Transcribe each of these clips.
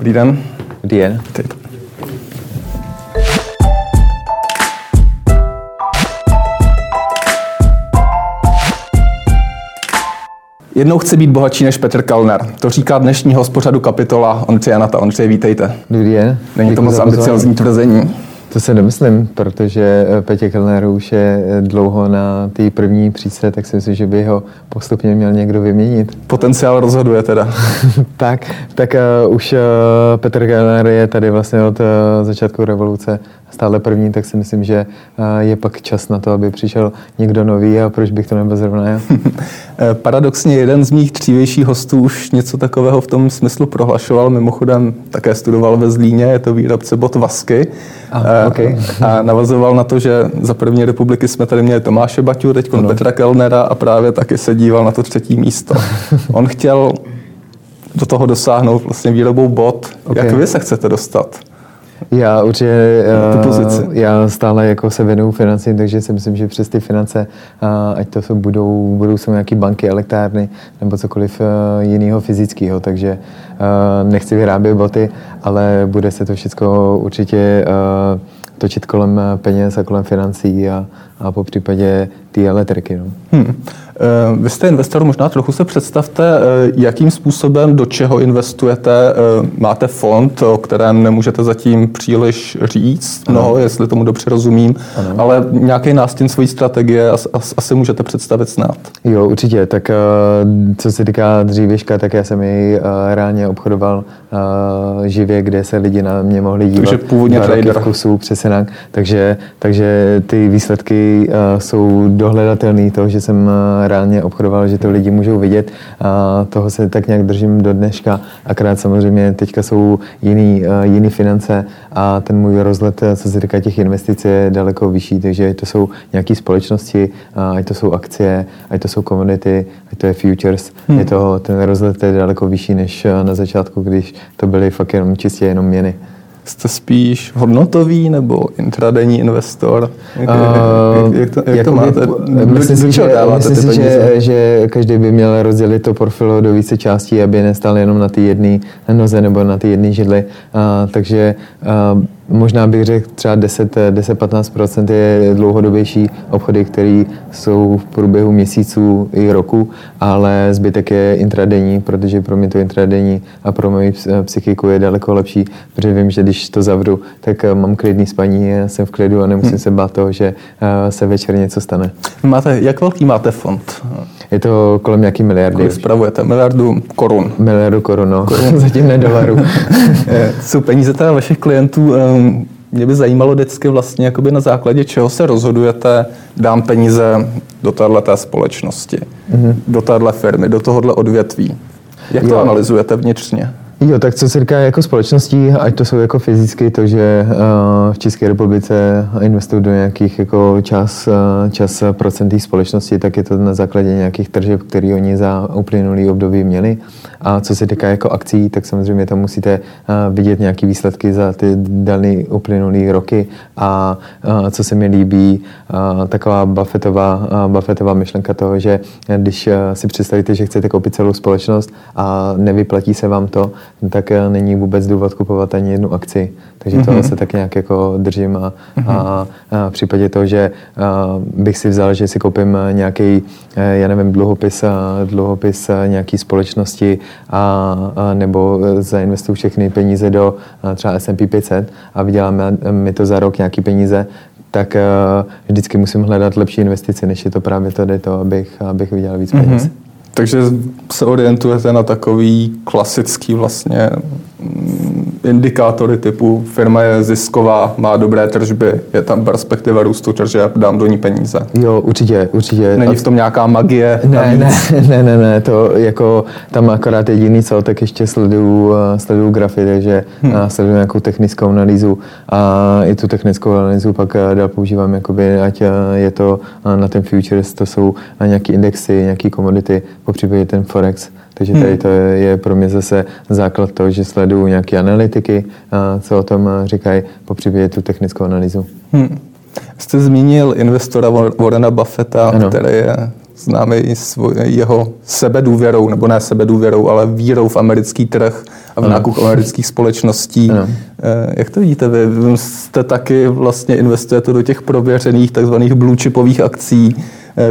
Dobrý den. Dobrý den. Jednou chci být bohatší než Petr Kalner. To říká dnešní hospodřadu kapitola Ondřeje Janata. Ondřej, vítejte. Dobrý den. Není to moc ambiciozní tvrzení. To se nemyslím, protože eh, Petě Kellner už je eh, dlouho na té první příčce, tak si myslím, že by ho postupně měl někdo vyměnit. Potenciál rozhoduje teda. tak, tak uh, už uh, Petr Kellner je tady vlastně od uh, začátku revoluce stále první, tak si myslím, že je pak čas na to, aby přišel někdo nový a proč bych to nebyl zrovna já. Paradoxně jeden z mých dřívějších hostů už něco takového v tom smyslu prohlašoval, mimochodem také studoval ve Zlíně, je to výrobce bot Vasky. A, okay. a navazoval na to, že za první republiky jsme tady měli Tomáše Baťu, teď no. Petra Kellnera a právě taky se díval na to třetí místo. On chtěl do toho dosáhnout vlastně výrobou bot. Okay. Jak vy se chcete dostat? Já určitě, tu pozici. já stále jako se věnuju financím, takže si myslím, že přes ty finance, ať to jsou, budou, budou jsou nějaké banky, elektrárny nebo cokoliv jiného fyzického, takže nechci vyrábět boty, ale bude se to všechno určitě točit kolem peněz a kolem financí a, a po případě té elektriky. No. Hmm. Vy jste investor, možná trochu se představte, eh, jakým způsobem, do čeho investujete. Eh, máte fond, o kterém nemůžete zatím příliš říct mnoho, jestli tomu dobře rozumím, ano. ale nějaký nástin svojí strategie asi můžete představit snad. Jo, určitě. Tak co se týká dřívěžka, tak já jsem ji reálně obchodoval živě, kde se lidi na mě mohli dívat. Takže původně trader. Vkusu, přesně takže, takže ty výsledky jsou dohledatelné toho, že jsem reálně obchodoval, že to lidi můžou vidět. A toho se tak nějak držím do dneška. Akorát samozřejmě teďka jsou jiný, jiný finance a ten můj rozhled, co se týká těch investic, je daleko vyšší. Takže to jsou nějaké společnosti, ať to jsou akcie, ať to jsou komodity, ať to je futures. Hmm. Je to, ten rozhled je daleko vyšší než na začátku, když to byly fakt jenom čistě jenom měny. Jste spíš hodnotový nebo intradenní investor? Jak, uh, jak, jak, to, jak jako to máte? Myslím si, že, myslím si že, že každý by měl rozdělit to portfolio do více částí, aby nestal jenom na ty jedné noze nebo na ty jedné židli. Uh, takže uh, možná bych řekl třeba 10-15% je dlouhodobější obchody, které jsou v průběhu měsíců i roku, ale zbytek je intradenní, protože pro mě to intradenní a pro moji psychiku je daleko lepší, protože vím, že když to zavřu, tak eh, mám klidný spaní, jsem v klidu a nemusím hmm. se bát toho, že eh, se večer něco stane. Máte, jak velký máte fond? Je to kolem nějaký miliardy. Kolik spravujete? Miliardu korun. Miliardu korun, no. Korun. Zatím ne dolarů. Jsou peníze teda vašich klientů. Ehm, mě by zajímalo vždycky vlastně, jakoby na základě čeho se rozhodujete, dám peníze do této společnosti, mm-hmm. do téhle firmy, do tohohle odvětví. Jak to jo. analyzujete vnitřně? Jo, tak co se týká jako společností, ať to jsou jako fyzicky, to, že uh, v České republice investují do nějakých jako čas, uh, čas procentých společností, tak je to na základě nějakých tržeb, které oni za uplynulý období měli. A co se týká jako akcí, tak samozřejmě tam musíte vidět nějaké výsledky za ty dané uplynulé roky. A co se mi líbí, taková Buffettová, Buffettová myšlenka toho, že když si představíte, že chcete koupit celou společnost a nevyplatí se vám to, tak není vůbec důvod kupovat ani jednu akci. Takže mm-hmm. toho se tak nějak jako držím a, mm-hmm. a, a v případě toho, že a, bych si vzal, že si koupím nějaký, eh, já nevím, dluhopis, dluhopis nějaký společnosti a, a nebo zainvestuju všechny peníze do třeba S&P 500 a vyděláme mi to za rok nějaký peníze, tak uh, vždycky musím hledat lepší investici, než je to právě tady to, abych, abych vydělal víc peněz. Mm-hmm. Takže se orientujete na takový klasický vlastně indikátory typu firma je zisková, má dobré tržby, je tam perspektiva růstu tržeb, dám do ní peníze. Jo, určitě, určitě. Není v tom nějaká magie? Ne, ne, ne, ne, ne, to jako tam akorát jediný co, tak ještě sleduju, eh, sleduju grafy, takže hmm. sleduju nějakou technickou analýzu a i tu technickou analýzu pak eh, dál používám, jakoby, ať je to na ten futures, to jsou nějaké indexy, nějaké komodity, po případě ten forex, takže tady hmm. to je, je pro mě zase základ toho, že sleduju nějaké analytiky, co o tom říkají, po případě tu technickou analýzu. Hmm. Jste zmínil investora Warrena Buffetta, ano. který je známý svoj, jeho sebedůvěrou, nebo ne sebedůvěrou, ale vírou v americký trh a v nákup amerických společností. Ano. Eh, jak to vidíte vy? Jste taky vlastně investujete do těch prověřených takzvaných blue chipových akcí, eh,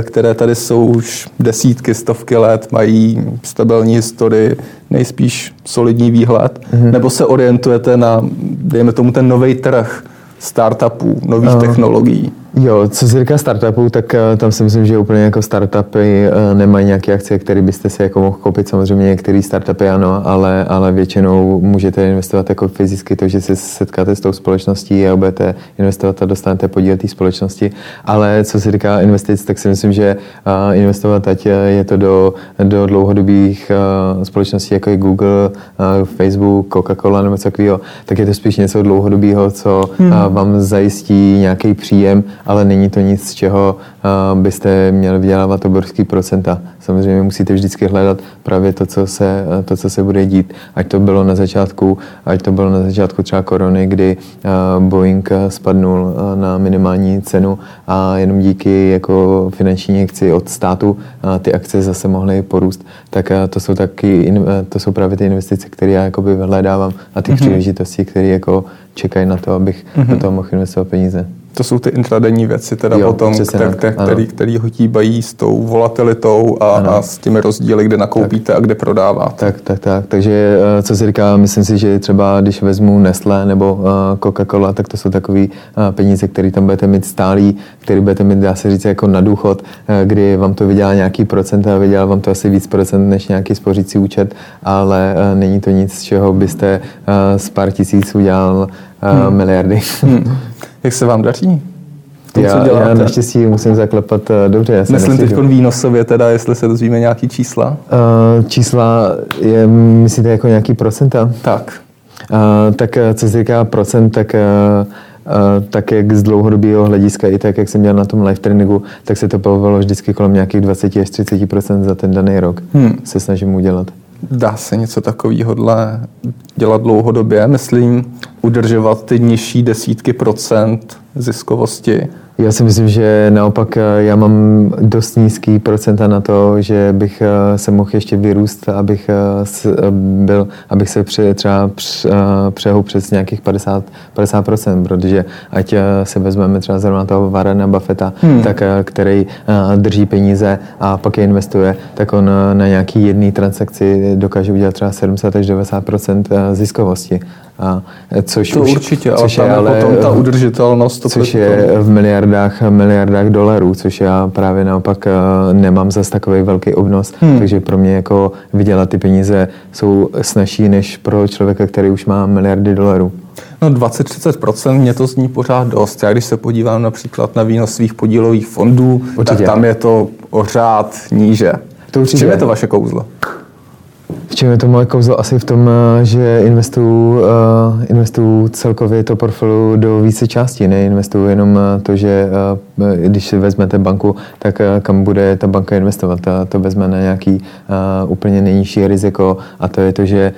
které tady jsou už desítky, stovky let, mají stabilní historii, nejspíš solidní výhled, mm-hmm. nebo se orientujete na, dejme tomu, ten nový trh startupů, nových uh. technologií? Jo, co se říká startupů, tak uh, tam si myslím, že úplně jako startupy uh, nemají nějaké akcie, které byste si jako mohl koupit. Samozřejmě některé startupy ano, ale, ale většinou můžete investovat jako fyzicky, to, že se setkáte s tou společností a budete investovat a dostanete podíl té společnosti. Ale co se říká investic, tak si myslím, že uh, investovat ať je to do, do dlouhodobých uh, společností, jako je Google, Facebook, Coca-Cola nebo co takového, tak je to spíš něco dlouhodobého, co hmm. vám zajistí nějaký příjem ale není to nic, z čeho uh, byste měli vydělávat obrovský procenta. Samozřejmě musíte vždycky hledat právě to, co se, to, co se bude dít. Ať to bylo na začátku, ať to bylo na začátku třeba korony, kdy uh, Boeing spadnul na minimální cenu a jenom díky jako finanční akci od státu ty akce zase mohly porůst. Tak to jsou taky, to jsou právě ty investice, které já jakoby vyhledávám a ty mm-hmm. příležitosti, které jako čekají na to, abych mm-hmm. do toho mohl investovat peníze to jsou ty intradenní věci, teda jo, potom, které, který, který ho tíbají s tou volatilitou a, a s těmi rozdíly, kde nakoupíte tak, a kde prodáváte. Tak, tak, tak. Takže eh, co si říká, myslím si, že třeba když vezmu Nestlé nebo eh, Coca-Cola, tak to jsou takové eh, peníze, které tam budete mít stálý, které budete mít, dá se říct, jako na důchod, kdy vám to vydělá nějaký procent a vydělá vám to asi víc procent než nějaký spořící účet, ale není to nic, z čeho byste z pár tisíc udělal hmm. miliardy. Hmm. Jak se vám daří? To, já, co já naštěstí musím zaklepat uh, dobře. Já Myslím teď výnosově teda, jestli se dozvíme nějaký čísla. Uh, čísla, je, myslíte jako nějaký procenta? Tak. Uh, tak co se týká procent, tak uh, Uh, tak jak z dlouhodobého hlediska i tak, jak jsem dělal na tom live tréninku, tak se to pohybovalo vždycky kolem nějakých 20 až 30% za ten daný rok. Hmm. Se snažím udělat. Dá se něco takového dělat dlouhodobě? Myslím, udržovat ty nižší desítky procent ziskovosti já si myslím, že naopak eh, já mám dost nízký procenta na to, že bych eh, se mohl ještě vyrůst, abych, eh, byl, abych se pře, třeba přehl přes nějakých 50, 50%, protože ať se vezmeme třeba zrovna toho Varena Buffetta, hmm. tak, který drží peníze a pak je investuje, tak on na nějaký jedné transakci dokáže udělat třeba 70 až 90% ziskovosti. A což to už, určitě, což ale je ale potom ta udržitelnost. To což je v miliardách, miliardách dolarů, což já právě naopak eh, nemám zas takový velký obnos, hmm. takže pro mě jako vydělat ty peníze jsou snažší než pro člověka, který už má miliardy dolarů. No 20-30% mě to zní pořád dost. Já když se podívám například na výnos svých podílových fondů, určitě. tak tam je to o řád níže. To určitě. Čím je to vaše kouzlo? V čem je to moje kouzlo? Asi v tom, eh, že investuju, uh, investuju celkově to portfolio do více částí. Neinvestuju jenom eh, to, že když si vezmete banku, tak uh, kam bude ta banka investovat. A to vezme na nějaký uh, úplně nejnižší riziko a to je to, že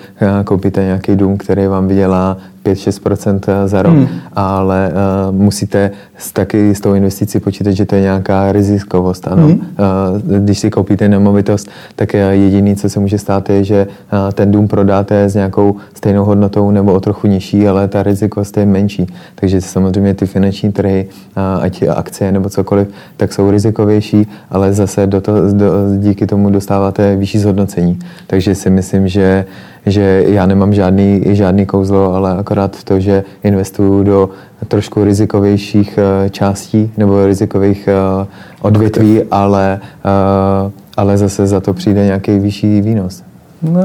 koupíte nějaký dům, který vám vydělá 5-6% za rok, hmm. ale uh, musíte s, taky s tou investicí počítat, že to je nějaká rizikovost. Ano. Hmm. Uh, když si koupíte nemovitost, tak jediný, co se může stát, je, že uh, ten dům prodáte s nějakou stejnou hodnotou nebo o trochu nižší, ale ta rizikovost je menší. Takže samozřejmě ty finanční trhy, uh, ať akcie nebo cokoliv, tak jsou rizikovější, ale zase do to, do, díky tomu dostáváte vyšší zhodnocení. Takže si myslím, že že já nemám žádný, žádný kouzlo, ale akorát to, že investuju do trošku rizikovějších eh, částí nebo rizikových eh, odvětví, ale, eh, ale zase za to přijde nějaký vyšší výnos. No,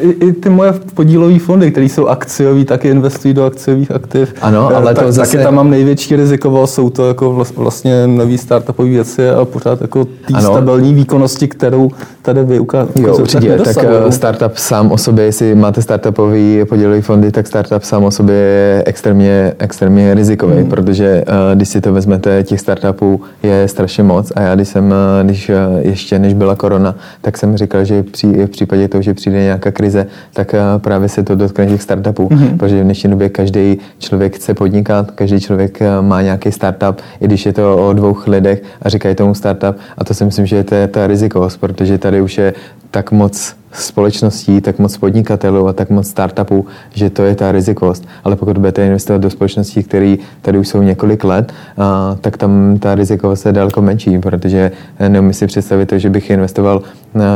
i, i ty moje podílové fondy, které jsou akciový, taky investují do akciových aktiv. Ano, ale tak, to zase... Taky tam mám největší rizikovo, jsou to jako vlastně nový startupové věci a pořád jako té stabilní výkonnosti, kterou tady vy ukazujete. Jo, určitě, tak eh, startup sám o sobě, jestli máte startupový podílový fondy, tak startup sám o sobě je extrémně, extrémně rizikový, hmm. protože uh, když si to vezmete, těch startupů je strašně moc a já když jsem, když ještě než byla korona, tak jsem říkal, že při, v případě to, že přijde nějaká krize, tak právě se to dotkne těch startupů, mm-hmm. protože v dnešní době každý člověk chce podnikat, každý člověk má nějaký startup, i když je to o dvou lidech a říkají tomu startup. A to si myslím, že je to ta rizikovost, protože tady už je tak moc společností, tak moc podnikatelů a tak moc startupů, že to je ta rizikovost. Ale pokud budete investovat do společností, které tady už jsou několik let, a, tak tam ta rizikovost je daleko menší, protože neumím si představit to, že bych investoval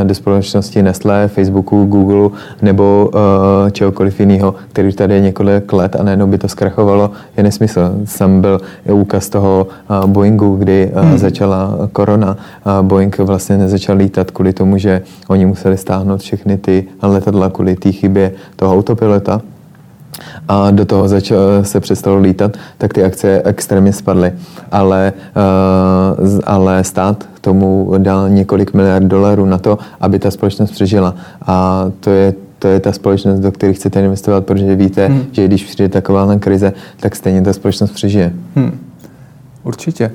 do společnosti Nestlé, Facebooku, Google nebo uh, čehokoliv jiného, který už tady je několik let a najednou by to zkrachovalo, je nesmysl. Sam byl úkaz toho uh, Boeingu, kdy uh, hmm. začala korona. Uh, Boeing vlastně nezačal lítat kvůli tomu, že oni museli stáhnout všechny ty letadla kvůli té chybě toho autopilota a do toho začal, se přestalo lítat, tak ty akcie extrémně spadly. Ale, uh, ale stát tomu dal několik miliard dolarů na to, aby ta společnost přežila. A to je to je ta společnost, do které chcete investovat, protože víte, hmm. že když přijde taková krize, tak stejně ta společnost přežije. Hmm. Určitě.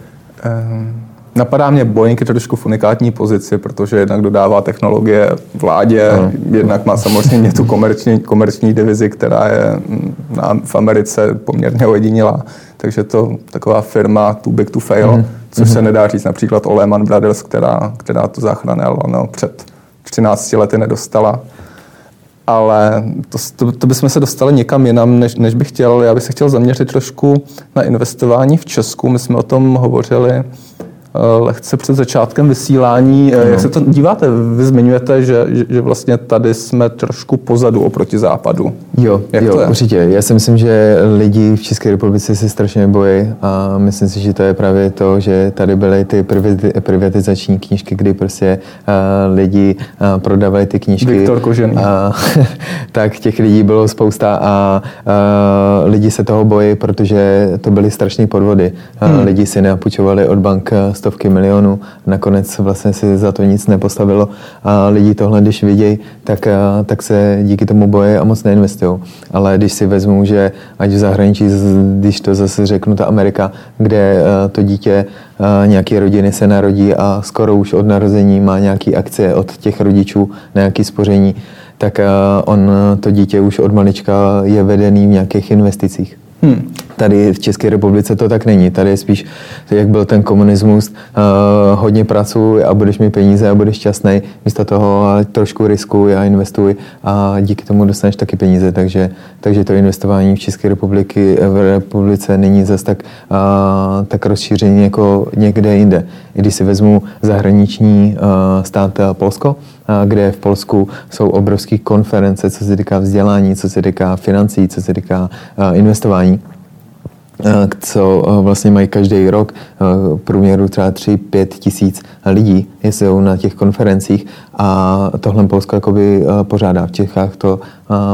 Um... Napadá mě Boeing je trošku v unikátní pozici, protože jednak dodává technologie vládě, no. jednak má samozřejmě tu komerční, komerční divizi, která je mm, na, v Americe poměrně ojedinělá. Takže to taková firma too big to fail, mm-hmm. což mm-hmm. se nedá říct například o Lehman Brothers, která, která to záchranné no, před 13 lety nedostala. Ale to, to, to bychom se dostali někam jinam, než, než bych chtěl. Já bych se chtěl zaměřit trošku na investování v Česku. My jsme o tom hovořili lehce před začátkem vysílání. No. Jak se to díváte? Vy zmiňujete, že, že vlastně tady jsme trošku pozadu oproti západu. Jo, Jak jo to je? určitě. Já si myslím, že lidi v České republice se strašně bojí a myslím si, že to je právě to, že tady byly ty privatizační knížky, kdy prostě uh, lidi uh, prodávali ty knížky. Viktor Kožený. Uh, tak těch lidí bylo spousta a uh, lidi se toho bojí, protože to byly strašné podvody. Hmm. Lidi si napůjčovali od bank stovky milionů, nakonec vlastně si za to nic nepostavilo a lidi tohle, když vidějí, tak, tak se díky tomu boje a moc neinvestují. Ale když si vezmu, že ať v zahraničí, když to zase řeknu, ta Amerika, kde to dítě nějaké rodiny se narodí a skoro už od narození má nějaké akcie od těch rodičů, nějaké spoření, tak on, to dítě už od malička je vedený v nějakých investicích. Hmm. Tady v České republice to tak není. Tady je spíš, jak byl ten komunismus, uh, hodně pracuj a budeš mít peníze a budeš šťastný. Místo toho trošku riskuj a investuj a díky tomu dostaneš taky peníze. Takže, takže to investování v České republiky, v republice není zase tak, uh, tak rozšířené jako někde jinde. Když si vezmu zahraniční uh, stát Polsko, kde v Polsku jsou obrovské konference, co se týká vzdělání, co se týká financí, co se týká investování co vlastně mají každý rok průměru třeba 3-5 tisíc lidí jsou na těch konferencích a tohle Polsko jakoby pořádá. V Čechách to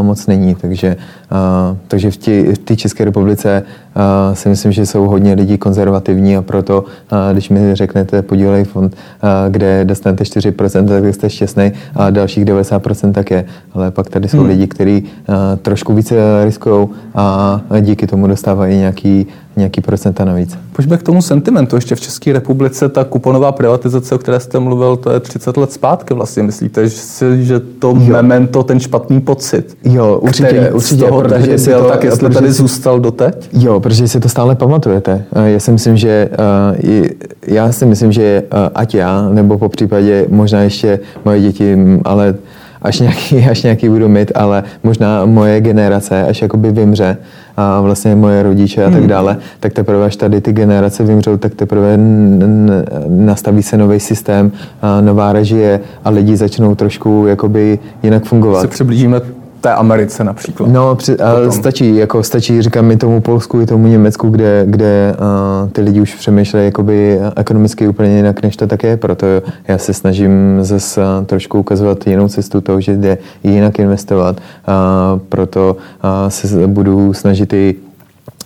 moc není, takže, takže v té České republice si myslím, že jsou hodně lidí konzervativní a proto, když mi řeknete podílej fond, kde dostanete 4%, tak jste šťastný a dalších 90% tak je. Ale pak tady jsou hmm. lidi, kteří trošku více riskují a díky tomu dostávají nějaký, nějaký procenta navíc. Pojďme k tomu sentimentu. Ještě v České republice ta kuponová privatizace, o které jste mluvil, to je 30 let zpátky vlastně. Myslíte, že, že to jo. memento, ten špatný pocit, jo, určitě, určitě, z toho tehdy byl, to, tak jestli tady zůstal doteď? Jo, protože si to stále pamatujete. Já si myslím, že já si myslím, že ať já, nebo po případě možná ještě moje děti, ale až nějaký, až nějaký budu mít, ale možná moje generace, až jakoby vymře, a vlastně moje rodiče a tak hmm. dále, tak teprve až tady ty generace vymřou, tak teprve nastaví se nový systém, nová režie a lidi začnou trošku jakoby jinak fungovat. Se přiblížíme té Americe například. No, při, ale stačí, jako stačí, říkám mi tomu Polsku i tomu Německu, kde, kde uh, ty lidi už přemýšlejí jakoby ekonomicky úplně jinak, než to tak je, proto já se snažím zase uh, trošku ukazovat jinou cestu toho, že jde jinak investovat, uh, proto uh, se budu snažit i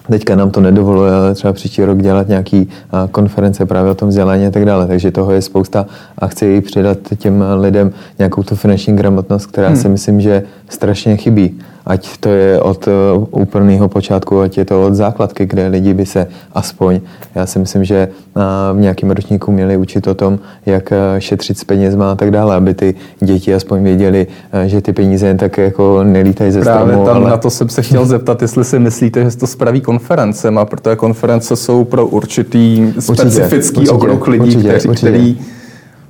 Teďka nám to nedovoluje, ale třeba příští rok dělat nějaký konference právě o tom vzdělání a tak dále. Takže toho je spousta a chci i předat těm lidem nějakou tu finanční gramotnost, která hmm. si myslím, že strašně chybí. Ať to je od eh, úplného počátku, ať je to od základky, kde lidi by se aspoň, já si myslím, že eh, v nějakém ročníku měli učit o tom, jak šetřit s penězma a tak dále, aby ty děti aspoň věděli, že ty peníze jen tak jako nelítají ze Právě stromu. tam ale... na to jsem se chtěl zeptat, jestli si myslíte, že to spraví konferencema, protože konference jsou pro určitý specifický určitě, okruh lidí, určitě, kteří, určitě. který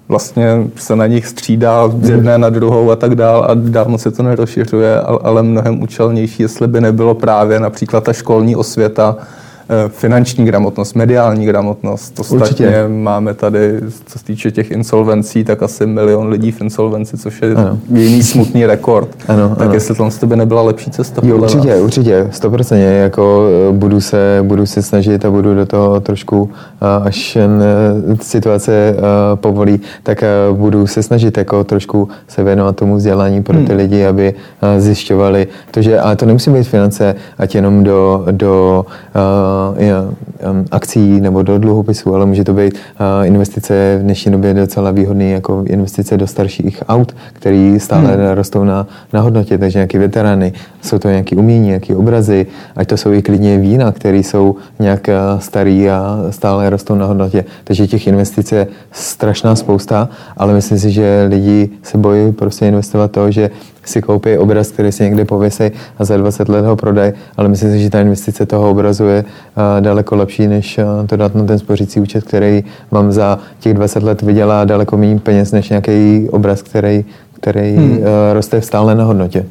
vlastně se na nich střídá z jedné na druhou a tak dál a dávno se to nerozšiřuje, ale mnohem účelnější, jestli by nebylo právě například ta školní osvěta, finanční gramotnost, mediální gramotnost. Ostatně Určitě. máme tady, co se týče těch insolvencí, tak asi milion lidí v insolvenci, což je ano. jiný smutný rekord. Ano, tak ano. jestli to by nebyla lepší cesta? Jo, určitě, vás? určitě, stoprocentně. Jako eh, budu se, budu se snažit a budu do toho trošku, eh, až situace povolí, tak budu se snažit jako trošku se věnovat tomu vzdělání pro ty hmm. lidi, aby zjišťovali to, že, ale to nemusí být finance, ať jenom do, do akcí nebo do dluhopisů, ale může to být investice v dnešní době docela výhodný jako investice do starších aut, které stále hmm. rostou na, na hodnotě, takže nějaké veterány, jsou to nějaké umění, nějaké obrazy, ať to jsou i klidně vína, které jsou nějak starý a stále rostou na hodnotě. Takže těch investic je strašná spousta, ale myslím si, že lidi se bojí prostě investovat to, že si koupí obraz, který si někde pověsí a za 20 let ho prodají, ale myslím si, že ta investice toho obrazu je daleko lepší, než to dát na ten spořící účet, který mám za těch 20 let vydělá daleko méně peněz, než nějaký obraz, který, který hmm. roste stále na hodnotě.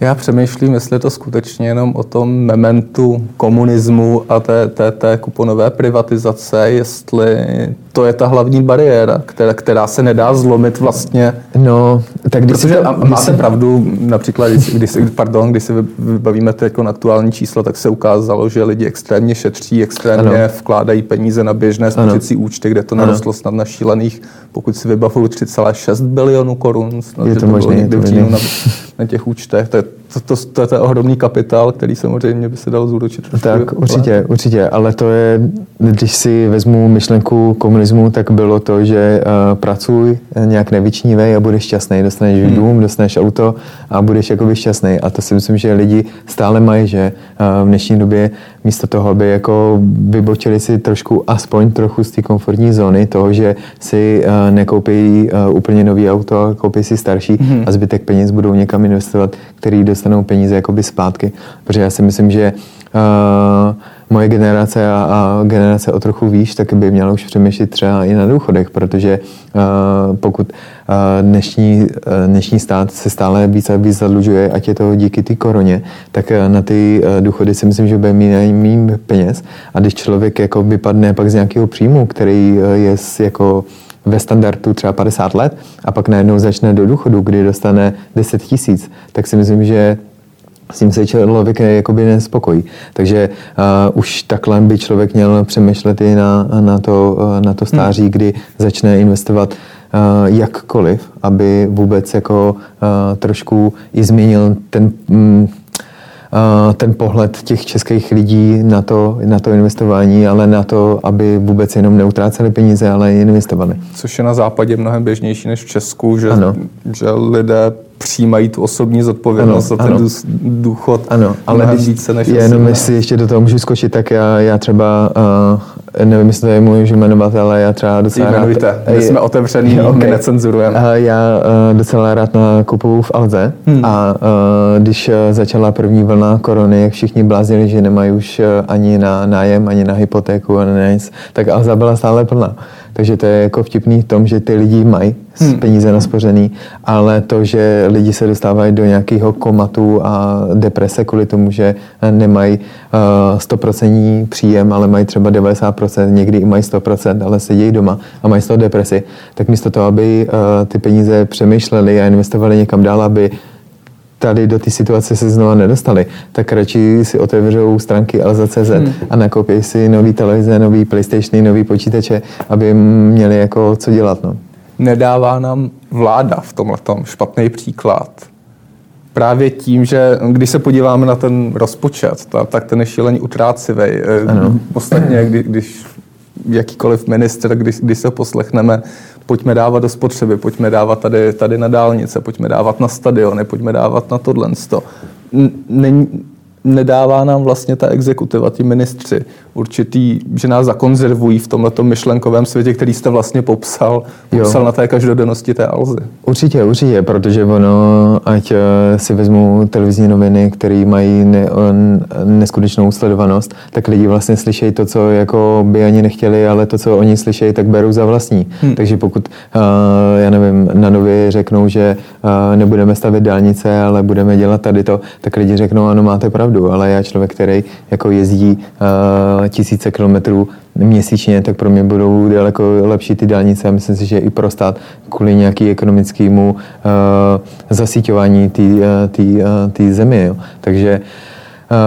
Já přemýšlím, jestli je to skutečně jenom o tom mementu komunismu a té, té, té kuponové privatizace, jestli to je ta hlavní bariéra, která, která se nedá zlomit vlastně. No, tak když Protože si to, a máte si... pravdu, například, když, když, pardon, když si vybavíme teď jako aktuální čísla, tak se ukázalo, že lidi extrémně šetří, extrémně ano. vkládají peníze na běžné spořící účty, kde to narostlo snad na šílených, pokud si vybavuju 3,6 bilionů korun, snad, je to, to možné, někdy v na, těch účtech. To je, to, to, to je ten ohromný kapitál, který samozřejmě by se dal zúročit. Tak určitě, určitě, ale to je, když si vezmu myšlenku komunismu, tak bylo to, že uh, pracuj, nějak nevyčnívej a budeš šťastný. Dostaneš hmm. dům, dostaneš auto a budeš jakoby šťastný. A to si myslím, že lidi stále mají, že uh, v dnešní době místo toho, aby jako vybočili si trošku, aspoň trochu z té komfortní zóny, toho, že si uh, nekoupí uh, úplně nový auto, koupí si starší hmm. a zbytek peněz budou někam investovat, který dostanou peníze jakoby zpátky. Protože já si myslím, že uh, moje generace a, a generace o trochu výš, tak by měla už přemýšlet třeba i na důchodech, protože uh, pokud uh, dnešní, uh, dnešní stát se stále více a víc zadlužuje, ať je to díky té koroně, tak uh, na ty uh, důchody si myslím, že bude mít méně peněz a když člověk jako vypadne pak z nějakého příjmu, který uh, je jako ve standardu třeba 50 let a pak najednou začne do důchodu, kdy dostane 10 tisíc, tak si myslím, že s tím se člověk jakoby nespokojí. Takže uh, už takhle by člověk měl přemýšlet i na, na, to, uh, na to stáří, hmm. kdy začne investovat uh, jakkoliv, aby vůbec jako uh, trošku i změnil ten um, ten pohled těch českých lidí na to, na to investování, ale na to, aby vůbec jenom neutráceli peníze, ale i investovali. Což je na západě mnohem běžnější než v Česku, že, že lidé přijímají tu osobní zodpovědnost ano, za ten ano. důchod ano, ale když, více než jenom jestli ještě do toho můžu skočit, tak já, já třeba, uh, nevím, jestli to je můj jmenovat, ale já třeba docela Jmenujte, rád... my jsme otevřený, okay. my necenzurujeme. Já uh, docela rád nakupuju v Alze hmm. a uh, když začala první vlna korony, jak všichni bláznili, že nemají už ani na nájem, ani na hypotéku, ani na nic, tak Alza byla stále plná. Takže to je jako vtipný v tom, že ty lidi mají hmm. peníze naspořený, ale to, že lidi se dostávají do nějakého komatu a deprese kvůli tomu, že nemají uh, 100% příjem, ale mají třeba 90%, někdy i mají 100%, ale sedí doma a mají z toho depresi, tak místo toho, aby uh, ty peníze přemýšleli a investovali někam dál, aby tady do té situace se znova nedostali, tak radši si otevřou stránky Alza.cz hmm. a nakoupí si nový televize, nový PlayStation, nový počítače, aby měli jako co dělat. No. Nedává nám vláda v tomhle špatný příklad. Právě tím, že když se podíváme na ten rozpočet, tak ten je šíleně utrácivý. Ostatně, kdy, když jakýkoliv minister, když, když se poslechneme, pojďme dávat do spotřeby, pojďme dávat tady, tady na dálnice, pojďme dávat na stadiony, pojďme dávat na tohle. není, nedává nám vlastně ta exekutiva, ti ministři, určitý, že nás zakonzervují v tomto myšlenkovém světě, který jste vlastně popsal, popsal jo. na té každodennosti té Alzy. Určitě, určitě, protože ono, ať eh, si vezmu televizní noviny, které mají ne, neskutečnou sledovanost, tak lidi vlastně slyšejí to, co jako by ani nechtěli, ale to, co oni slyšejí, tak berou za vlastní. Hmm. Takže pokud, uh, já nevím, na nově řeknou, že nebudeme stavit dálnice, ale budeme dělat tady to, tak lidi řeknou, ano, máte pravdu, ale já člověk, který jako jezdí uh, tisíce kilometrů měsíčně, tak pro mě budou daleko lepší ty dálnice a myslím si, že i pro stát kvůli nějaký ekonomickému uh, zasíťování té uh, země. Jo. Takže uh,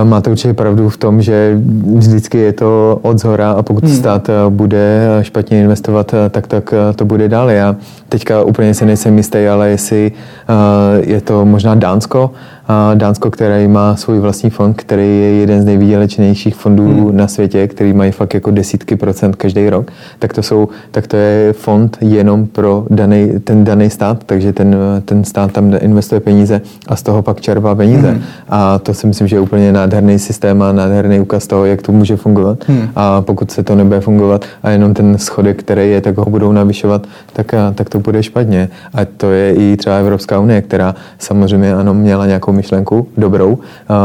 Máte určitě pravdu v tom, že vždycky je to od zhora a pokud hmm. stát bude špatně investovat, tak, tak to bude dál. Já teďka úplně si nejsem jistý, ale jestli je to možná Dánsko, Dánsko, které má svůj vlastní fond, který je jeden z nejvýdělečnějších fondů hmm. na světě, který mají fakt jako desítky procent každý rok, tak to, jsou, tak to je fond jenom pro daný, ten daný stát, takže ten, ten stát tam investuje peníze a z toho pak čerpá peníze. Hmm. A to si myslím, že je úplně nádherný systém a nádherný úkaz toho, jak to může fungovat. Hmm. A pokud se to nebude fungovat a jenom ten schodek, který je, tak ho budou navyšovat, tak, tak to bude špatně. A to je i třeba Evropská unie, která samozřejmě ano, měla nějakou myšlenku dobrou. A,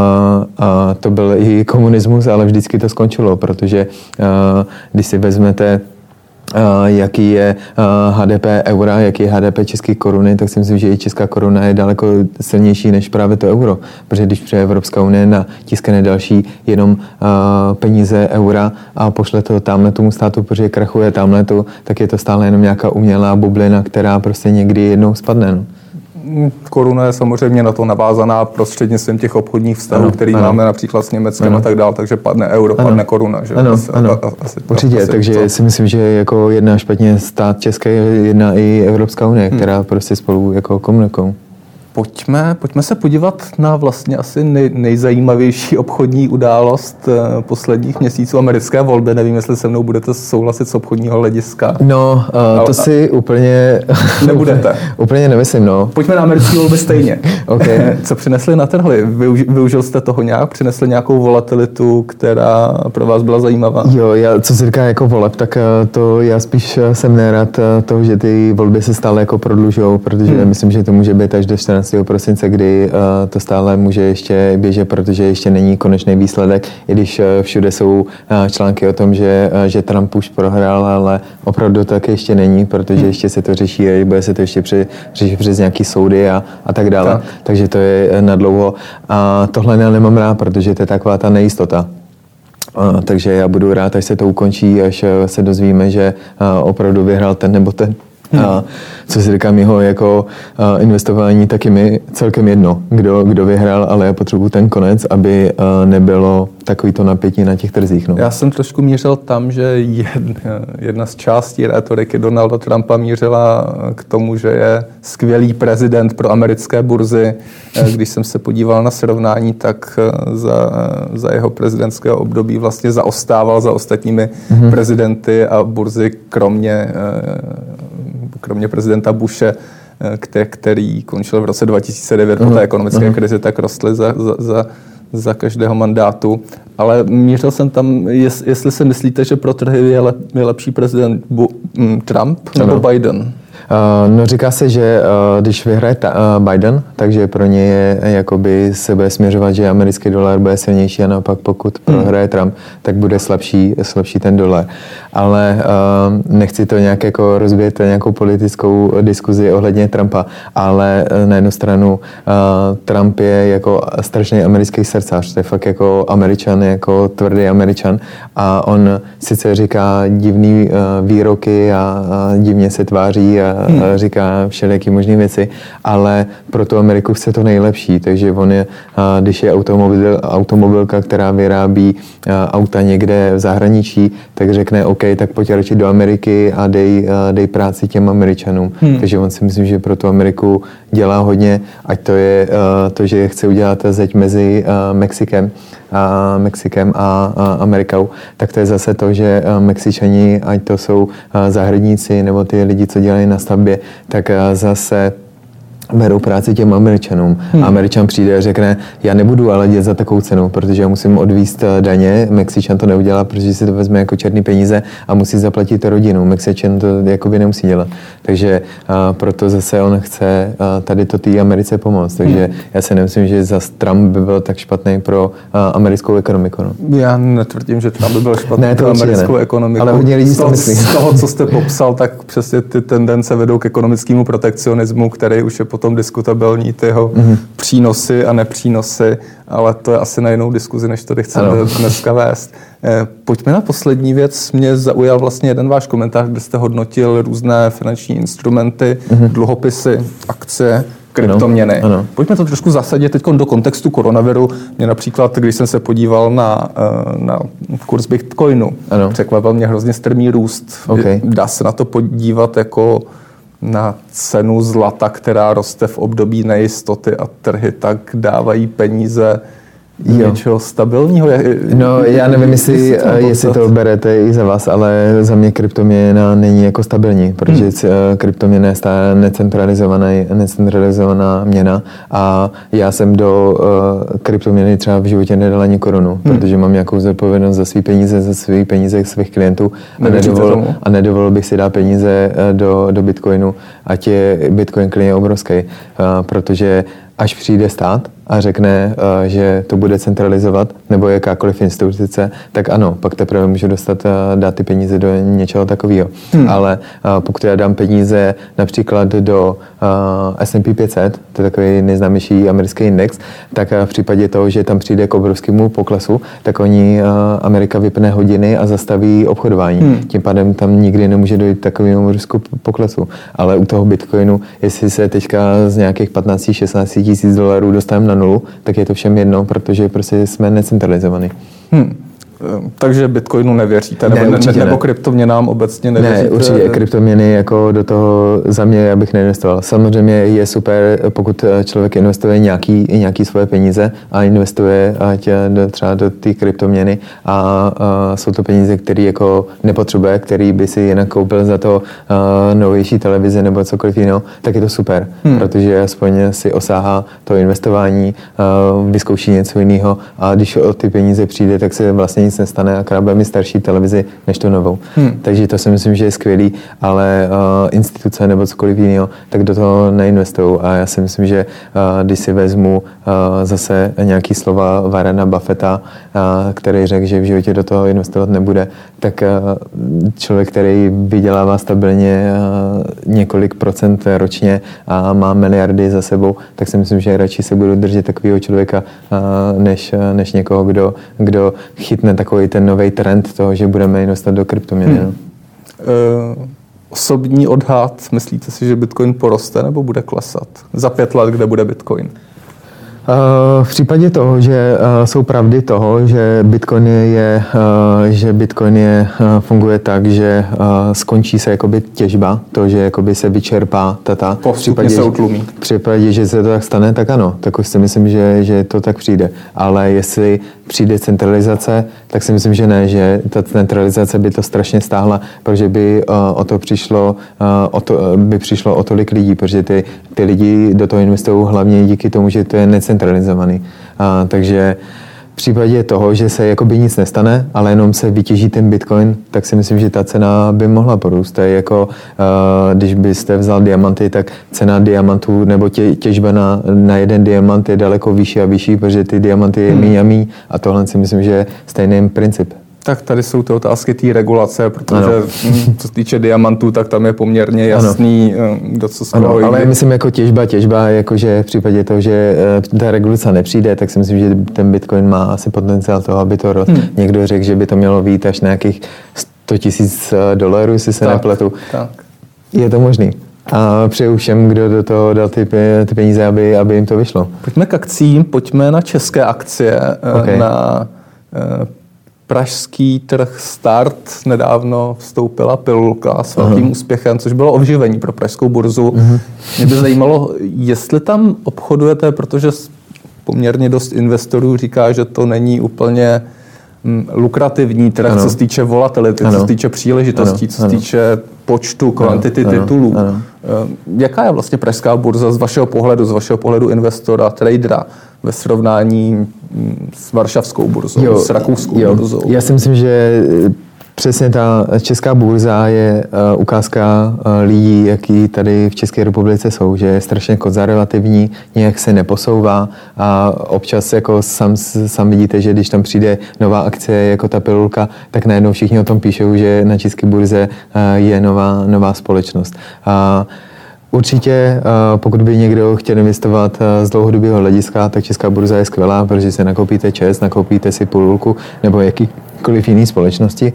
a to byl i komunismus, ale vždycky to skončilo, protože a, když si vezmete jaký je HDP eura, jaký je HDP české koruny, tak si myslím, že i česká koruna je daleko silnější než právě to euro. Protože když přijde Evropská unie na tiskne další jenom peníze eura a pošle to tamhle tomu státu, protože krachuje tamhle tak je to stále jenom nějaká umělá bublina, která prostě někdy jednou spadne. No koruna je samozřejmě na to navázaná prostřednictvím těch obchodních vztahů, který máme například s Německem ano. a tak dále, takže padne euro, ano. padne koruna. Že? Ano, asi, ano. Asi, Určitě, asi takže to... si myslím, že jako jedna špatně stát České, jedna i Evropská unie, hmm. která prostě spolu jako komunikují. Pojďme, pojďme se podívat na vlastně asi nej, nejzajímavější obchodní událost eh, posledních měsíců americké volby. Nevím, jestli se mnou budete souhlasit z obchodního hlediska. No, uh, to Ale, si úplně... Nebudete. úplně nemyslím, no. Pojďme na americké volby stejně. okay. Co přinesli na trhli? Využil, využil jste toho nějak? Přinesli nějakou volatilitu, která pro vás byla zajímavá? Jo, já, co se říká jako voleb, tak eh, to já spíš jsem nerad toho, že ty volby se stále jako prodlužují, protože hmm. myslím, že to může být až do 14 14. prosince, kdy uh, to stále může ještě běžet, protože ještě není konečný výsledek, i když uh, všude jsou uh, články o tom, že, že Trump už prohrál, ale opravdu tak ještě není, protože hmm. ještě se to řeší a bude se to ještě při, řešit přes nějaký soudy a, a tak dále. Tak. Takže to je na dlouho. A tohle nemám rád, protože to je taková ta nejistota. Uh, takže já budu rád, až se to ukončí, až se dozvíme, že opravdu vyhrál ten nebo ten. A co si říkám, jeho jako investování taky mi celkem jedno, kdo, kdo vyhrál, ale já potřebuji ten konec, aby nebylo takový to napětí na těch trzích. No. Já jsem trošku mířil tam, že jedna, jedna z částí retoriky Donalda Trumpa mířila k tomu, že je skvělý prezident pro americké burzy. Když jsem se podíval na srovnání, tak za, za jeho prezidentského období vlastně zaostával za ostatními mm-hmm. prezidenty a burzy kromě kromě prezidenta Bushe, eh, který končil v roce 2009 uh-huh. po té ekonomické uh-huh. krizi, tak rostly za, za, za, za každého mandátu. Ale mířil jsem tam, jestli si myslíte, že pro trhy je, lep, je lepší prezident Bu, mm, Trump nebo Biden? Uh, no říká se, že uh, když vyhraje uh, Biden, takže pro ně je jakoby se bude směřovat, že americký dolar bude silnější a naopak pokud hmm. prohraje Trump, tak bude slabší, slabší ten dolar. Ale nechci to nějak jako rozbít nějakou politickou diskuzi ohledně Trumpa, ale na jednu stranu Trump je jako strašný americký srdcař, to je fakt jako američan, jako tvrdý američan a on sice říká divný výroky a, a divně se tváří a hmm. říká všelijaký možné věci, ale pro tu Ameriku chce to nejlepší, takže on je, když je automobil, automobilka, která vyrábí auta někde v zahraničí, tak řekne OK, tak pojď radši do Ameriky a dej, dej práci těm Američanům. Hmm. Takže on si myslím, že pro tu Ameriku dělá hodně, ať to je to, že chce udělat zeď mezi Mexikem a Mexikem a, a Amerikou, tak to je zase to, že Mexičani, ať to jsou zahradníci nebo ty lidi, co dělají na stavbě, tak zase berou práci těm Američanům. Hmm. A Američan přijde a řekne, já nebudu ale dělat za takovou cenu, protože já musím odvíst eh, daně. Mexičan to neudělá, protože si to vezme jako černý peníze a musí zaplatit rodinu. Mexičan to jakoby nemusí dělat. Takže a, proto zase on chce a, tady to té Americe pomoct. Takže hmm. já si nemyslím, že za Trump by byl tak špatný pro a, americkou ekonomiku. No. Já netvrdím, že Trump by byl špatný Ne, to pro americkou ne. ekonomiku. Ale hodně lidí z si toho, myslí. z toho, co jste popsal, tak přesně ty tendence vedou k ekonomickému protekcionismu, který už je potom diskutabilní, ty jeho Mhm. přínosy a nepřínosy, ale to je asi na jinou diskuzi, než tady chceme Ano. dneska vést. Eh, Pojďme na poslední věc. Mě zaujal vlastně jeden váš komentář, kde jste hodnotil různé finanční instrumenty, dluhopisy, akcie, kryptoměny. Mhm. ano. Pojďme to trošku zasadit teď do kontextu koronaviru. Mě například, když jsem se podíval na, eh, na kurz Bitcoinu, Ano. překvapil mě hrozně strmý růst. OK. Dá se na to podívat jako na cenu zlata, která roste v období nejistoty a trhy tak dávají peníze do Jo. něčeho stabilního. No, já nevím, jestli, jestli to berete i za vás, ale za mě kryptoměna není jako stabilní, protože hmm. kryptoměna je stále necentralizovaná, necentralizovaná měna a já jsem do uh, kryptoměny třeba v životě nedal ani korunu, hmm. protože mám nějakou zodpovědnost za své peníze, za své peníze svých klientů a nedovolil, a nedovolil bych si dát peníze eh, do, do Bitcoinu, ať je Bitcoin klidně obrovský, eh, protože až přijde stát a řekne, eh, že to bude centralizovat, nebo jakákoliv instituce, tak ano, pak teprve můžu dostat, eh, dát ty peníze do něčeho takového. Hmm. Ale eh, pokud já dám peníze například do S&P 500, to je takový nejznámější americký index, tak v případě toho, že tam přijde k obrovskému poklesu, tak oni Amerika vypne hodiny a zastaví obchodování. Hmm. Tím pádem tam nikdy nemůže dojít takovému risku poklesu. Ale u toho Bitcoinu, jestli se teďka z nějakých 15-16 tisíc dolarů dostaneme na nulu, tak je to všem jedno, protože prostě jsme necentralizovaní. Hm. Eh, Takže Bitcoinu nevěříte, nebo, Ne, ne, nebo ne. kryptoměnám obecně nevěříte? Ne, určitě kryptoměny jako do toho za mě já bych neinvestoval. Samozřejmě je super, pokud člověk investuje nějaký, nějaký svoje peníze a investuje ať do, třeba do té kryptoměny a, a jsou to peníze, které jako nepotřebuje, který by si jinak koupil za to a, novější televize nebo cokoliv jiného, tak je to super, hmm. protože aspoň si osáhá to investování, a, vyzkouší něco jiného a když o ty peníze přijde, tak se vlastně nic nestane, akorát bude mít starší televizi než tu novou. Hmm. Takže to si myslím, že je skvělý, ale uh, instituce nebo cokoliv jiného, tak do toho neinvestují. A já si myslím, že uh, když si vezmu uh, zase nějaký slova Varena Buffetta, uh, který řekl, že v životě do toho investovat nebude, tak uh, člověk, který vydělává stabilně uh, několik procent ročně a má miliardy za sebou, tak si myslím, že radši se budu držet takového člověka, uh, než, než někoho, kdo, kdo chytne takový ten nový trend toho, že budeme investovat do kryptoměny. Hmm. Uh, osobní odhad, myslíte si, že Bitcoin poroste nebo bude klesat? Za pět let, kde bude Bitcoin? V případě toho, že jsou pravdy toho, že Bitcoin je, že Bitcoin je, funguje tak, že skončí se jakoby těžba, to, že jakoby se vyčerpá tata. Postupně v případě, se že- utlumí. V případě, že se to tak stane, tak ano, tak už si myslím, že, že to tak přijde. Ale jestli přijde centralizace, tak si myslím, že ne, že ta centralizace by to strašně stáhla, protože by o to přišlo, o to, by přišlo o tolik lidí, protože ty, ty lidi do toho investují hlavně díky tomu, že to je necentralizovaný. Uh, takže v případě toho, že se jakoby nic nestane, ale jenom se vytěží ten bitcoin, tak si myslím, že ta cena by mohla porůst. To je jako, když byste vzal diamanty, tak cena diamantů nebo tě, těžba na, na jeden diamant je daleko vyšší a vyšší, protože ty diamanty je míň a míň a tohle si myslím, že je stejný princip. Tak tady jsou ty otázky té regulace, protože Ano. hm, co se týče diamantů, tak tam je poměrně jasný, eh, kdo co z Ano, ale myslím jako těžba, těžba, jakože v případě toho, že eh, ta regulace nepřijde, tak si myslím, že ten Bitcoin má asi potenciál toho, aby to. Hmm. Někdo řekl, že by to mělo být až na nějakých 100 tisíc dolarů, jestli se Tak, nepletu. tak. Je to možný. A přeju všem, kdo do toho dal ty, ty peníze, aby, aby jim to vyšlo. Pojďme k akcím, pojďme na české akcie, eh, Ok. na eh, pražský trh Start nedávno vstoupila pilulka s velkým úspěchem, což bylo oživení pro pražskou burzu. Mě by zajímalo, jestli tam obchodujete, protože poměrně dost investorů říká, že to není úplně mm, lukrativní trh, ano. co se týče volatility, ano. co se týče příležitostí, ano. co se týče počtu, kvantity ano. titulů. Ano. Eh, jaká je vlastně pražská burza z vašeho pohledu, z vašeho pohledu investora, tradera ve srovnání s varšavskou burzou, jo, s rakouskou jo. burzou? Já si myslím, že Přesně ta česká burza je uh, ukázka uh, lidí, jaký tady v České republice jsou, že je strašně konzervativní, nějak se neposouvá a občas jako sam, sam vidíte, že když tam přijde nová akce jako ta pilulka, tak najednou všichni o tom píšou, že na české burze uh, je nová, nová společnost. Uh, Určitě, pokud by někdo chtěl investovat z dlouhodobého hlediska, tak Česká burza je skvělá, protože si nakoupíte čest, nakoupíte si půlku nebo jakýkoliv jiný společnosti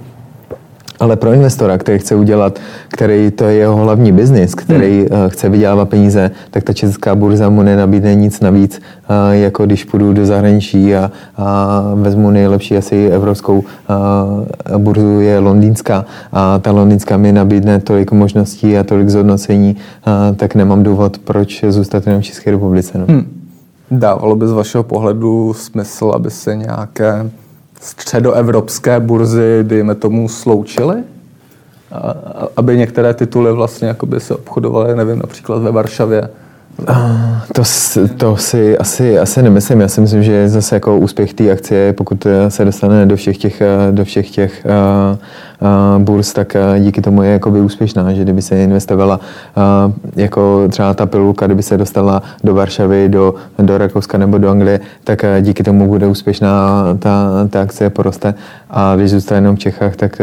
ale pro investora, který chce udělat, který to je jeho hlavní biznis, který hmm. Eh, chce vydělávat peníze, tak ta česká burza mu nenabídne nic navíc, eh, jako když půjdu do zahraničí a, a vezmu nejlepší asi evropskou a, eh, burzu je londýnská a ta londýnská mi nabídne tolik možností a tolik zhodnocení, a, tak nemám důvod, proč zůstat jenom v České republice. No. Hmm. Dávalo by z vašeho pohledu smysl, aby se nějaké středoevropské burzy, dejme tomu, sloučily? Aby některé tituly vlastně se obchodovaly, nevím, například ve Varšavě. To, to si asi, asi nemyslím. Já si myslím, že zase jako úspěch té akcie, pokud se dostane do všech těch, do všech těch uh, burz, tak díky tomu je jakoby úspěšná, že kdyby se investovala jako třeba ta pilulka, kdyby se dostala do Varšavy, do, do Rakouska nebo do Anglie, tak díky tomu bude úspěšná ta, ta akcie poroste a když zůstane jenom v Čechách, tak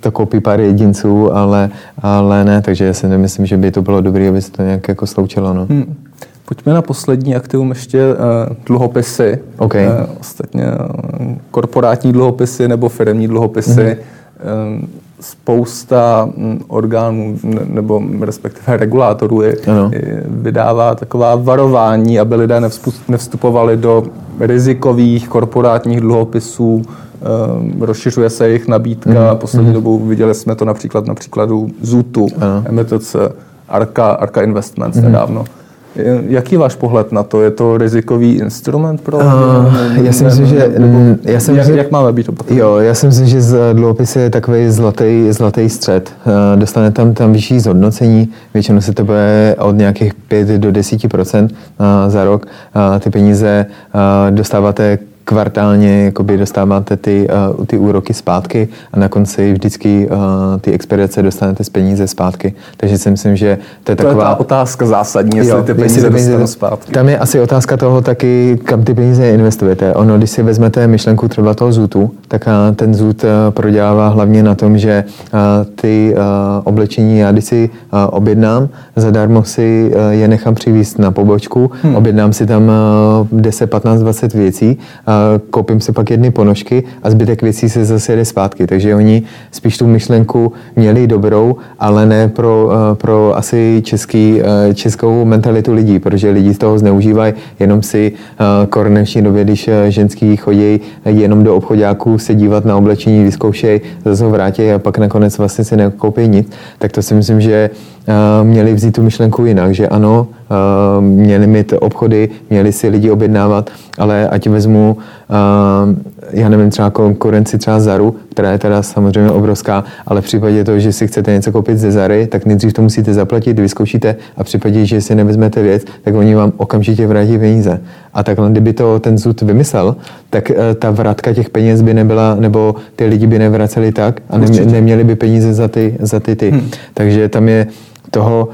to koupí pár jedinců, ale, ale ne, takže já si nemyslím, že by to bylo dobré, aby se to nějak jako sloučilo. No. Hmm. Pojďme na poslední aktivum ještě uh, dluhopisy. Okay. Uh, ostatně uh, korporátní dluhopisy nebo firmní dluhopisy. Mm-hmm. Uh, spousta um, orgánů nebo respektive regulátorů je, vydává taková varování, aby lidé nevstupovali do rizikových korporátních dluhopisů, Ehm, rozšiřuje se jejich nabídka. Mm-hmm. Poslední mhm. dobou viděli jsme to například na příkladu Zutu, MTC, Arka, Arka Investments mm-hmm. nedávno. Jaký váš pohled na to? Je to rizikový instrument pro... Uh, já si myslím, že... Já si myslím, jak, jak máme být opatrný? Jo, já si myslím, že z dluhopis je takový zlatý, zlatý střed. Uh, dostane tam, tam vyšší zhodnocení, většinou se to bude od nějakých 5 do 10 uh, za rok. Ty peníze dostáváte kvartálně jakoby dostáváte ty, uh, ty úroky zpátky a na konci vždycky uh, ty expedice dostanete z peníze zpátky. Takže si myslím, že to je to taková... je ta otázka zásadní, jestli jo, ty peníze, jestli peníze dostanu zpátky. Tam je asi otázka toho taky, kam ty peníze investujete. Ono, když si vezmete myšlenku třeba toho zůtu, tak uh, ten zůt uh, prodělává hlavně na tom, že uh, ty oblečení já když si objednám, zadarmo si je nechám přivízt na pobočku, hmm. objednám si tam uh, 10, 15, 20 věcí, koupím si pak jedny ponožky a zbytek věcí se zase jede zpátky. Takže oni spíš tu myšlenku měli dobrou, ale ne pro, eh, pro asi český, eh, českou mentalitu lidí, protože lidi z toho zneužívají, jenom si eh, koronečně době, když ženský chodí jenom do obchodáků se dívat na oblečení, vyzkoušej, zase ho vrátí a pak nakonec vlastně si nekoupí nic, tak to si myslím, že měli vzít tu myšlenku jinak, že ano, měli mít obchody, měli si lidi objednávat, ale ať vezmu, já nevím, třeba konkurenci třeba Zaru, která je teda samozřejmě obrovská, ale v případě toho, že si chcete něco koupit ze Zary, tak nejdřív to musíte zaplatit, vyzkoušíte a v případě, že si nevezmete věc, tak oni vám okamžitě vrátí peníze. A takhle, kdyby to ten zud vymyslel, tak ta vratka těch peněz by nebyla, nebo ty lidi by nevraceli tak a neměli by peníze za ty, za ty, ty. Hmm. Takže tam je toho,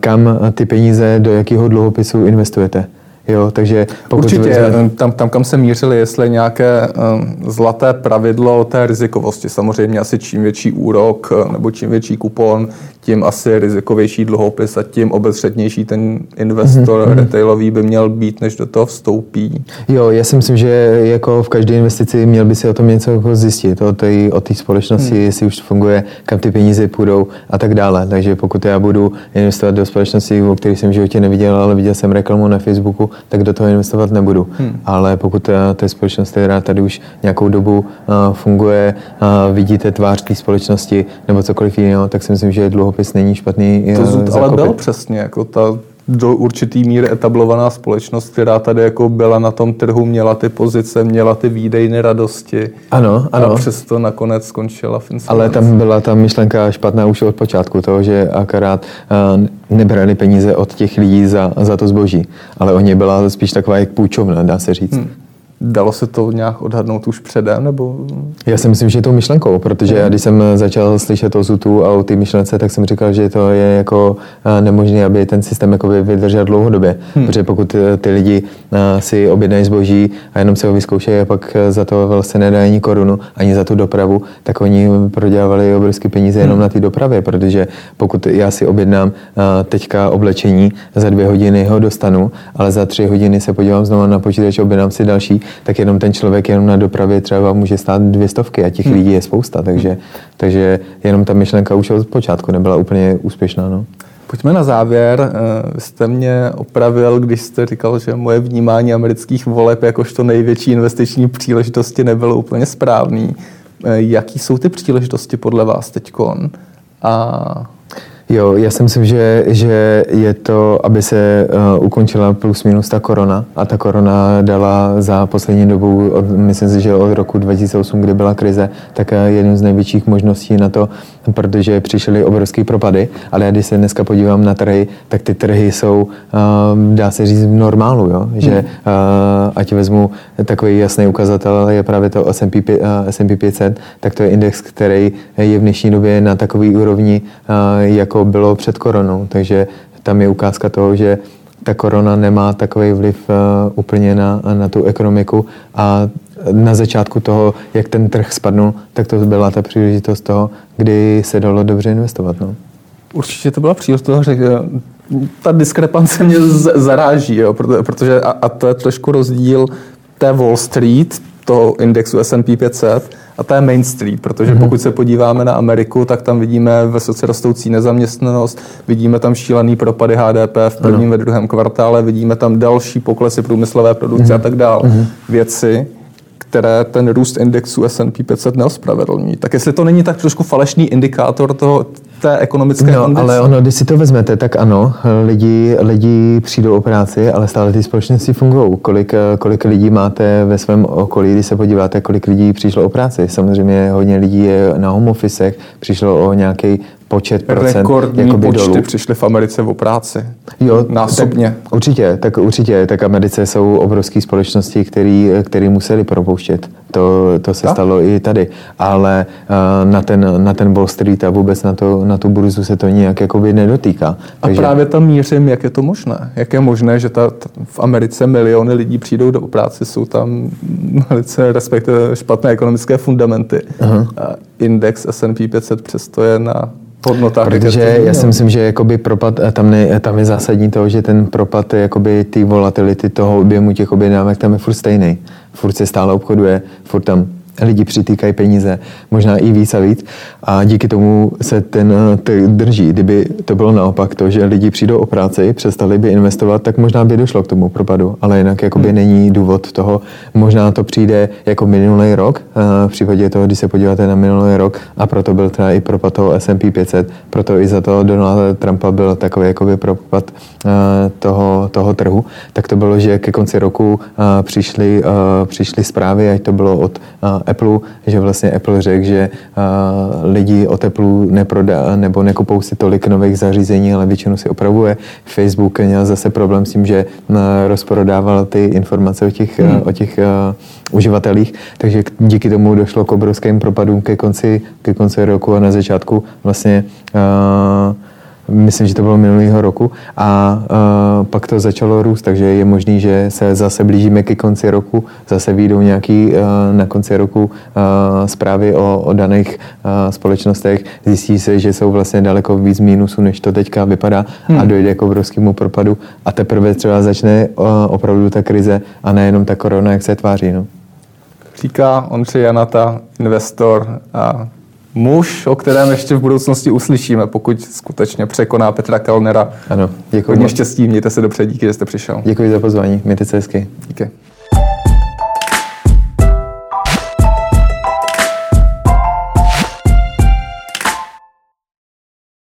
kam ty peníze, do jakého dluhopisu investujete. Jo, takže pokud Určitě, vezme... tam, tam, kam se mířili, jestli nějaké um, zlaté pravidlo té rizikovosti. Samozřejmě asi čím větší úrok nebo čím větší kupon, tím asi rizikovější dluhopis a tím obezřetnější ten investor mm-hmm. retailový by měl být, než do toho vstoupí. Jo, já si myslím, že jako v každé investici měl by si o tom něco jako zjistit, o té o společnosti, hmm. jestli už to funguje, kam ty peníze půjdou a tak dále. Takže pokud já budu investovat do společnosti, o které jsem v životě neviděl, ale viděl jsem reklamu na Facebooku, tak do toho investovat nebudu. Hmm. Ale pokud to je společnost, která tady už nějakou dobu uh, funguje, uh, vidíte tvář té společnosti nebo cokoliv jiného, tak si myslím, že dluhopis není špatný. To zud ale byl přesně, jako ta do určitý míry etablovaná společnost, která tady jako byla na tom trhu, měla ty pozice, měla ty výdejny radosti. Ano, ano. A přesto nakonec skončila v Ale tam byla ta myšlenka špatná už od počátku, toho, že akorát uh, nebrali peníze od těch lidí za, za to zboží. Ale oni byla spíš taková jak půjčovna, dá se říct. Hmm. Dalo se to nějak odhadnout už předem? Nebo... Já si myslím, že je to myšlenkou, protože já, když jsem začal slyšet o ZUTu a o ty myšlence, tak jsem říkal, že to je jako nemožné, aby ten systém jako vydržel dlouhodobě. Hmm. Protože pokud e, ty lidi si objednají zboží a jenom se ho vyzkoušejí a pak za to vlastně nedají ani korunu, ani za tu dopravu, tak oni prodělávali obrovské peníze jenom hmm. na té dopravě, protože pokud já si objednám teďka oblečení, za dvě hodiny ho dostanu, ale za tři hodiny se podívám znovu na počítač, objednám si další, tak jenom ten člověk jenom na dopravě třeba může stát dvě stovky a těch hmm. lidí je spousta, takže, takže jenom ta myšlenka už od počátku nebyla úplně úspěšná. No. Pojďme na závěr. Eh, vy jste mě opravil, když jste říkal, že moje vnímání amerických voleb jakožto největší investiční příležitosti nebylo úplně správný. Eh, jaký jsou ty příležitosti podle vás teďkon? A Jo, já si myslím, že, že je to, aby se uh, ukončila plus minus ta korona a ta korona dala za poslední dobu, od, myslím si, že od roku 2008, kdy byla krize, tak uh, jednu z největších možností na to, protože přišly obrovské propady, ale já když se dneska podívám na trhy, tak ty trhy jsou, uh, dá se říct, v normálu, jo? že hmm. uh, ať vezmu takový jasný ukazatel, je právě to S&P, uh, S&P 500, tak to je index, který je v dnešní době na takový úrovni uh, jako jako bylo před koronou. Takže tam je ukázka toho, že ta korona nemá takový vliv uh, úplně na, na tu ekonomiku a na začátku toho, jak ten trh spadnul, tak to byla ta příležitost toho, kdy se dalo dobře investovat. No. Určitě to byla příležitost, že ta diskrepance mě zaráží, jo, protože a, a to je trošku rozdíl té Wall Street, toho indexu S&P 500 a to je Main Street, protože mm-hmm. pokud se podíváme na Ameriku, tak tam vidíme vysoce rostoucí nezaměstnanost, vidíme tam šílený propady HDP v prvním, ano. ve druhém kvartále, vidíme tam další poklesy průmyslové produkce mm-hmm. a tak dále. Mm-hmm. Věci, které ten růst indexu S&P 500 neospravedlní. Tak jestli to není tak trošku falešný indikátor toho, té ekonomické no, ale ono, když si to vezmete, tak ano, lidi, lidi přijdou o práci, ale stále ty společnosti fungují. Kolik, kolik lidí máte ve svém okolí, když se podíváte, kolik lidí přišlo o práci? Samozřejmě hodně lidí je na home officech, přišlo o nějaký počet procent Rekordní počty dolů. přišly v Americe o práci. Jo, násobně. Tak určitě, tak určitě. Tak Americe jsou obrovské společnosti, které museli propouštět. To, to se tak? stalo i tady. Ale uh, na, ten, na ten Wall Street a vůbec na, to, na tu burzu se to nijak jakoby nedotýká. A Takže... právě tam mířím, jak je to možné. Jak je možné, že ta, v Americe miliony lidí přijdou do práce, jsou tam velice respektive špatné ekonomické fundamenty. Uh-huh. A index S&P 500 přesto je na hodnotách. Protože já si myslím, že jakoby propad, eh, tam, ne, tam je zásadní to, že ten propad jakoby ty volatility toho objemu těch objednávek tam je furt stejný. Furt se stále obchoduje, furt tam lidi přitýkají peníze, možná i víc a víc a díky tomu se ten trh drží. Kdyby to bylo naopak to, že lidi přijdou o práci, přestali by investovat, tak možná by došlo k tomu propadu, ale jinak jakoby hmm. není důvod toho. Možná to přijde jako minulý rok, v případě toho, když se podíváte na minulý rok a proto byl třeba i propad toho S&P 500, proto i za to Donalda Trumpa byl takový jakoby propad toho, toho trhu, tak to bylo, že ke konci roku přišly, přišly zprávy, ať to bylo od Apple, že vlastně Apple řekl, že lidi o teplu neprodá nebo nekupou si tolik nových zařízení, ale většinu si opravuje. Facebook měl zase problém s tím, že rozprodával ty informace o těch, hmm. o těch uživatelích, takže díky tomu došlo k obrovským propadům ke konci, ke konci roku a na začátku vlastně uh, myslím, že to bylo minulého roku a uh, pak to začalo růst, takže je možný, že se zase blížíme ke konci roku, zase výjdou nějaký uh, na konci roku uh, zprávy o, o daných uh, společnostech, zjistí se, že jsou vlastně daleko víc mínusu, než to teďka vypadá hmm. a dojde k obrovskému propadu a teprve třeba začne uh, opravdu ta krize a nejenom ta korona, jak se tváří. No. Říká Ondřej Janata, investor a muž, o kterém ještě v budoucnosti uslyšíme, pokud skutečně překoná Petra Kalnera. Ano, děkuji. Hodně štěstí, mějte se dobře, díky, že jste přišel. Děkuji za pozvání, mějte se hezky. Díky.